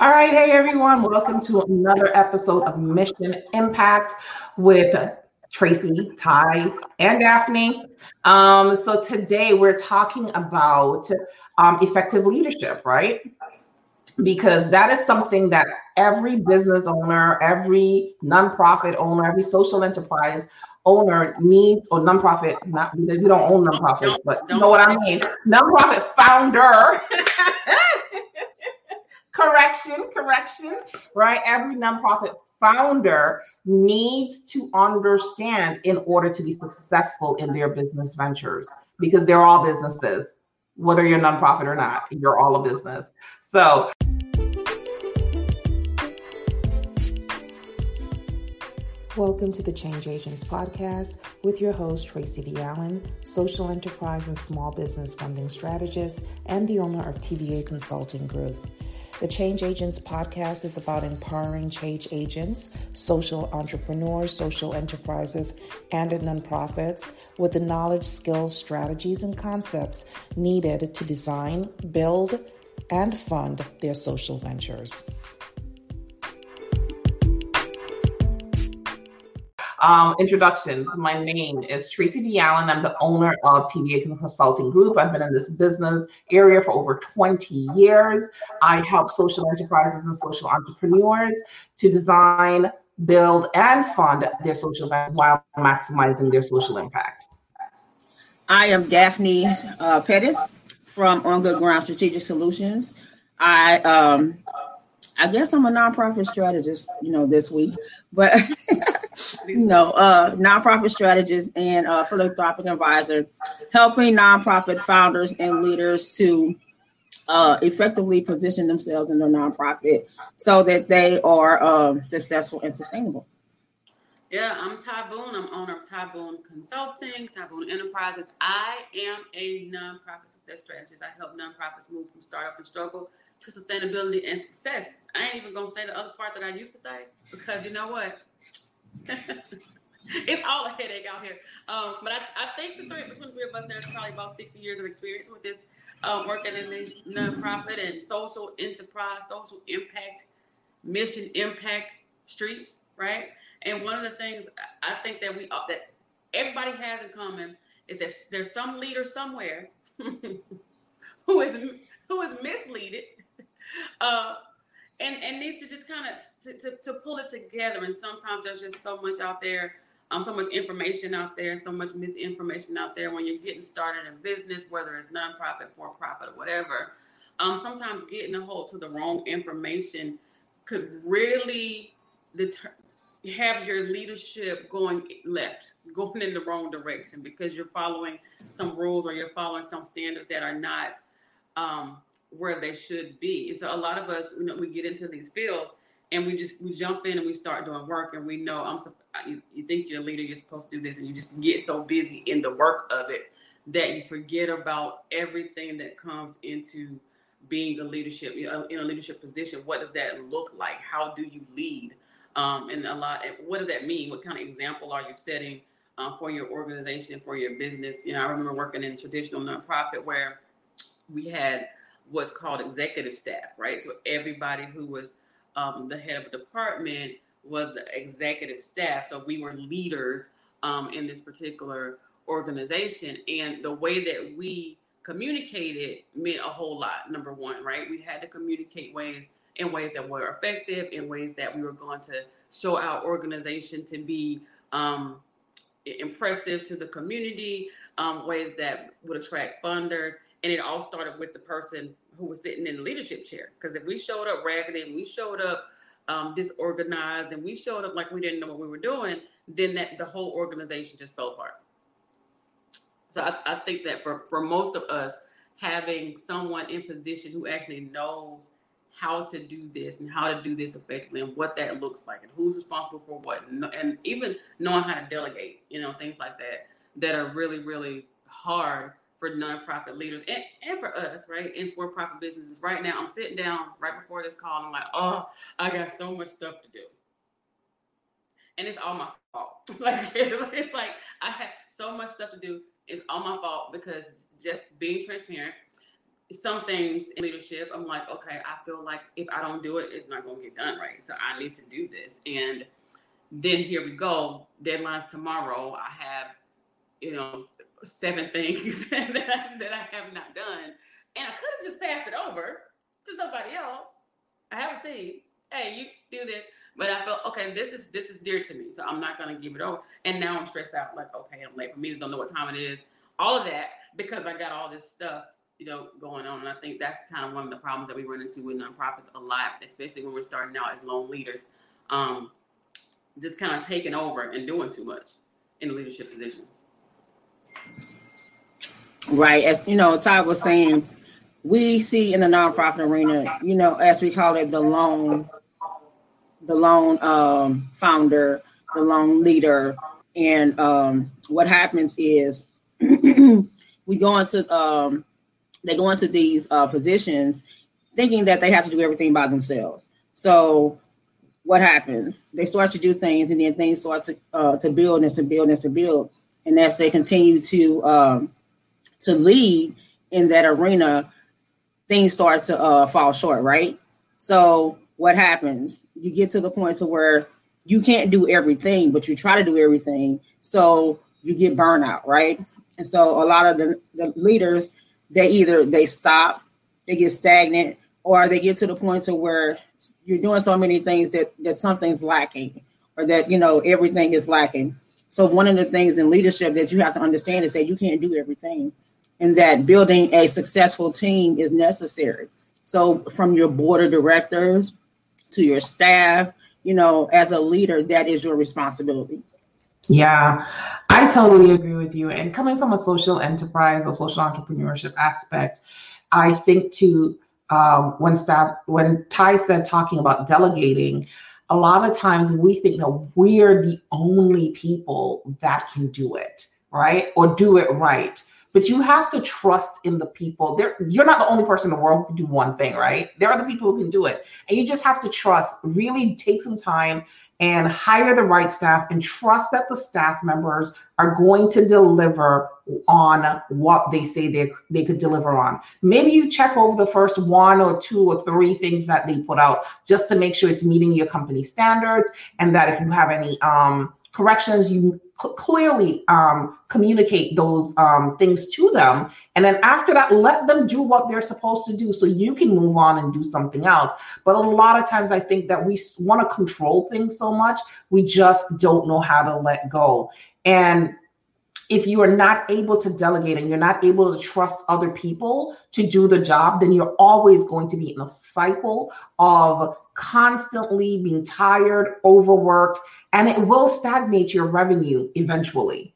All right, hey everyone, welcome to another episode of Mission Impact with Tracy, Ty, and Daphne. Um, so today we're talking about um, effective leadership, right? Because that is something that every business owner, every nonprofit owner, every social enterprise owner needs, or nonprofit, not we don't own nonprofit, but you know what I mean, nonprofit founder. correction, correction, right? Every nonprofit founder needs to understand in order to be successful in their business ventures because they're all businesses, whether you're nonprofit or not, you're all a business. So, Welcome to the Change Agents podcast with your host, Tracy V. Allen, social enterprise and small business funding strategist and the owner of TVA Consulting Group. The Change Agents podcast is about empowering change agents, social entrepreneurs, social enterprises, and nonprofits with the knowledge, skills, strategies, and concepts needed to design, build, and fund their social ventures. Um, introductions. My name is Tracy V. Allen. I'm the owner of TVA Consulting Group. I've been in this business area for over 20 years. I help social enterprises and social entrepreneurs to design, build, and fund their social while maximizing their social impact. I am Daphne uh, Pettis from On Good Ground Strategic Solutions. I um, I guess I'm a nonprofit strategist, you know, this week, but you know, uh, nonprofit strategist and uh, philanthropic advisor, helping nonprofit founders and leaders to uh, effectively position themselves in their nonprofit so that they are um, successful and sustainable. Yeah, I'm Ty Boone. I'm owner of Ty Boone Consulting, Ty Boone Enterprises. I am a nonprofit success strategist. I help nonprofits move from startup and struggle to sustainability and success. I ain't even gonna say the other part that I used to say because you know what? it's all a headache out here. Um, but I, I think the three between the three of us, there's probably about 60 years of experience with this, uh, working in this nonprofit and social enterprise, social impact, mission impact streets, right? And one of the things I think that we uh, that everybody has in common is that there's some leader somewhere who is who is misleaded uh, and and needs to just kind of to, to, to, pull it together. And sometimes there's just so much out there, um, so much information out there, so much misinformation out there when you're getting started in business, whether it's nonprofit, for profit, or whatever. Um, sometimes getting a hold to the wrong information could really deter- have your leadership going left, going in the wrong direction because you're following some rules or you're following some standards that are not um, where they should be. So a lot of us, you know, we get into these fields and we just we jump in and we start doing work and we know I'm you, think you're a leader, you're supposed to do this, and you just get so busy in the work of it that you forget about everything that comes into being a leadership in a leadership position. What does that look like? How do you lead? Um, and a lot. What does that mean? What kind of example are you setting uh, for your organization, for your business? You know, I remember working in traditional nonprofit where we had what's called executive staff, right? So everybody who was um, the head of a department was the executive staff. So we were leaders um, in this particular organization. And the way that we communicated meant a whole lot. Number one, right? We had to communicate ways in ways that were effective, in ways that we were going to show our organization to be um, impressive to the community, um, ways that would attract funders, and it all started with the person who was sitting in the leadership chair. Because if we showed up raggedy and we showed up um, disorganized and we showed up like we didn't know what we were doing, then that the whole organization just fell apart. So I, I think that for, for most of us, having someone in position who actually knows how to do this and how to do this effectively and what that looks like and who's responsible for what and, and even knowing how to delegate, you know, things like that that are really, really hard for nonprofit leaders and, and for us, right? And for profit businesses. Right now, I'm sitting down right before this call. And I'm like, oh, I got so much stuff to do. And it's all my fault. like, it's like I had so much stuff to do. It's all my fault because just being transparent, some things in leadership, I'm like, okay, I feel like if I don't do it, it's not going to get done right. So I need to do this. And then here we go. Deadlines tomorrow. I have, you know, seven things that, I, that I have not done. And I could have just passed it over to somebody else. I have a team. Hey, you do this. But I felt okay. This is this is dear to me, so I'm not gonna give it over. And now I'm stressed out. Like, okay, I'm late for meetings. Don't know what time it is. All of that because I got all this stuff you know, going on. And I think that's kind of one of the problems that we run into with nonprofits a lot, especially when we're starting out as lone leaders, um, just kind of taking over and doing too much in leadership positions. Right. As you know, Todd was saying, we see in the nonprofit arena, you know, as we call it, the lone, the lone um, founder, the lone leader. And um, what happens is we go into um, they go into these uh, positions thinking that they have to do everything by themselves. So what happens? They start to do things, and then things start to uh, to build and to build and to build. And as they continue to um, to lead in that arena, things start to uh, fall short, right? So what happens? You get to the point to where you can't do everything, but you try to do everything. So you get burnout, right? And so a lot of the, the leaders they either they stop, they get stagnant, or they get to the point to where you're doing so many things that that something's lacking, or that you know everything is lacking. So one of the things in leadership that you have to understand is that you can't do everything, and that building a successful team is necessary. So from your board of directors to your staff, you know, as a leader, that is your responsibility. Yeah, I totally agree with you. And coming from a social enterprise or social entrepreneurship aspect, I think to um, when staff, when Ty said talking about delegating, a lot of times we think that we're the only people that can do it, right? Or do it right. But you have to trust in the people. There, you're not the only person in the world who can do one thing, right? There are the people who can do it. And you just have to trust, really take some time and hire the right staff and trust that the staff members are going to deliver on what they say they, they could deliver on. Maybe you check over the first one or two or three things that they put out just to make sure it's meeting your company standards and that if you have any um, corrections, you cl- clearly um, communicate those um, things to them. And then after that, let them do what they're supposed to do so you can move on and do something else. But a lot of times, I think that we want to control things so much, we just don't know how to let go. And if you are not able to delegate and you're not able to trust other people to do the job, then you're always going to be in a cycle of constantly being tired, overworked, and it will stagnate your revenue eventually.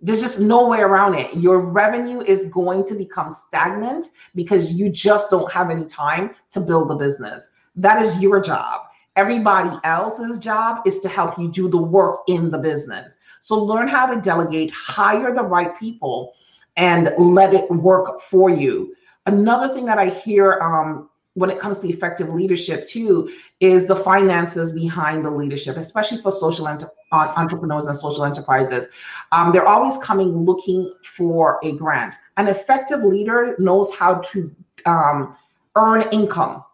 There's just no way around it. Your revenue is going to become stagnant because you just don't have any time to build the business. That is your job. Everybody else's job is to help you do the work in the business. So learn how to delegate, hire the right people, and let it work for you. Another thing that I hear um, when it comes to effective leadership too is the finances behind the leadership especially for social uh, entrepreneurs and social enterprises um, they're always coming looking for a grant an effective leader knows how to um, earn income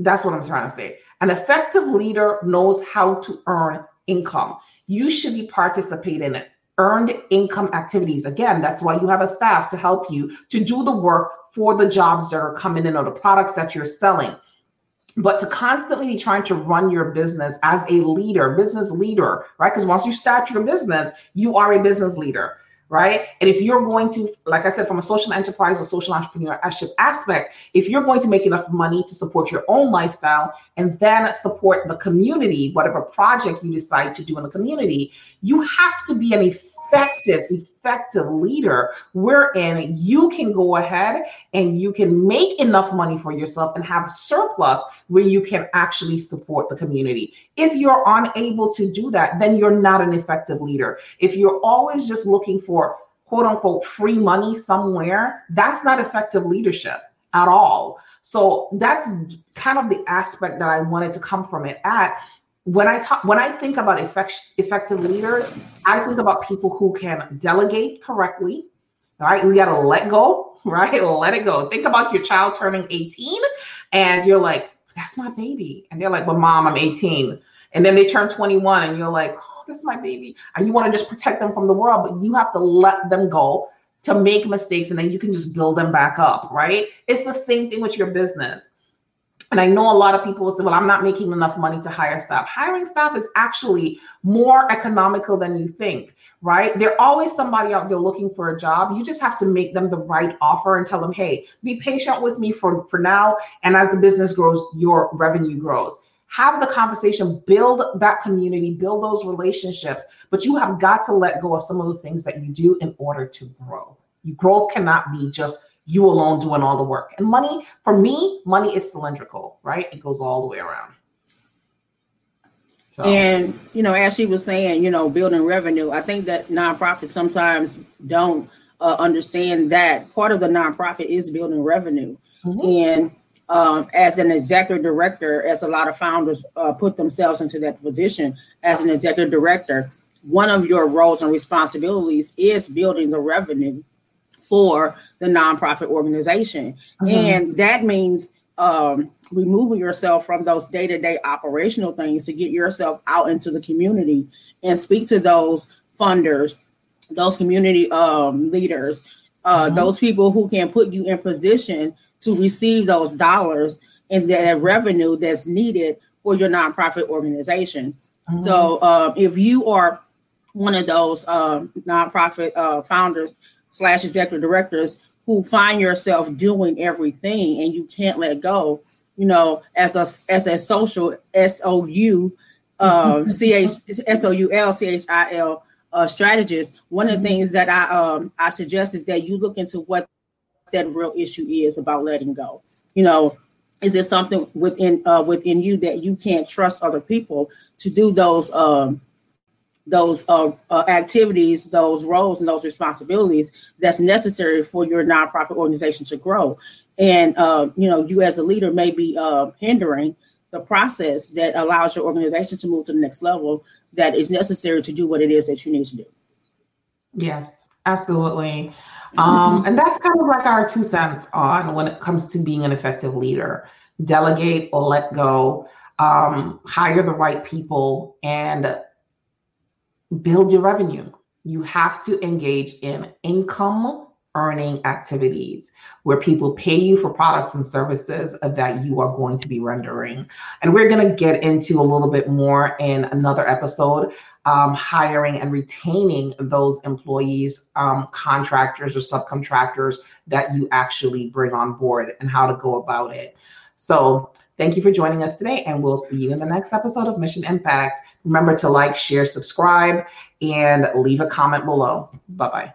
that's what i'm trying to say an effective leader knows how to earn income you should be participating in earned income activities. Again, that's why you have a staff to help you to do the work for the jobs that are coming in or the products that you're selling. But to constantly be trying to run your business as a leader, business leader, right? Because once you start your business, you are a business leader right? And if you're going to, like I said, from a social enterprise or social entrepreneurship aspect, if you're going to make enough money to support your own lifestyle and then support the community, whatever project you decide to do in the community, you have to be an effective, effective effective leader wherein you can go ahead and you can make enough money for yourself and have surplus where you can actually support the community. If you're unable to do that, then you're not an effective leader. If you're always just looking for quote unquote free money somewhere, that's not effective leadership at all. So that's kind of the aspect that I wanted to come from it at when I talk when I think about effect, effective leaders, I think about people who can delegate correctly, All right, we got to let go, right? Let it go. Think about your child turning 18 and you're like, that's my baby. And they're like, well, mom, I'm 18. And then they turn 21 and you're like, oh, that's my baby. And you want to just protect them from the world, but you have to let them go to make mistakes and then you can just build them back up, right? It's the same thing with your business. And I know a lot of people will say, well, I'm not making enough money to hire staff. Hiring staff is actually more economical than you think, right? There's always somebody out there looking for a job. You just have to make them the right offer and tell them, hey, be patient with me for, for now. And as the business grows, your revenue grows. Have the conversation, build that community, build those relationships, but you have got to let go of some of the things that you do in order to grow. Your growth cannot be just you alone doing all the work. And money, for me, money is cylindrical, right? It goes all the way around. So. And you know, as she was saying, you know, building revenue. I think that nonprofits sometimes don't uh, understand that part of the nonprofit is building revenue. Mm-hmm. And um, as an executive director, as a lot of founders uh, put themselves into that position as an executive director, one of your roles and responsibilities is building the revenue for the nonprofit organization. Mm-hmm. And that means um, removing yourself from those day to day operational things to get yourself out into the community and speak to those funders, those community um, leaders, uh, mm-hmm. those people who can put you in position to receive those dollars and that revenue that's needed for your nonprofit organization. Mm-hmm. So, uh, if you are one of those uh, nonprofit uh, founders slash executive directors who find yourself doing everything and you can't let go. You know, as a as a social S O U uh, C H S O U L C H I L uh, strategist, one of the things that I um, I suggest is that you look into what that real issue is about letting go. You know, is it something within uh, within you that you can't trust other people to do those um, those uh, uh, activities, those roles, and those responsibilities that's necessary for your nonprofit organization to grow. And uh, you know, you as a leader may be uh, hindering the process that allows your organization to move to the next level that is necessary to do what it is that you need to do. Yes, absolutely. Um, and that's kind of like our two cents on when it comes to being an effective leader delegate or let go, um, hire the right people, and build your revenue. You have to engage in income earning activities where people pay you for products and services that you are going to be rendering. And we're going to get into a little bit more in another episode um, hiring and retaining those employees, um, contractors, or subcontractors that you actually bring on board and how to go about it. So, Thank you for joining us today, and we'll see you in the next episode of Mission Impact. Remember to like, share, subscribe, and leave a comment below. Bye bye.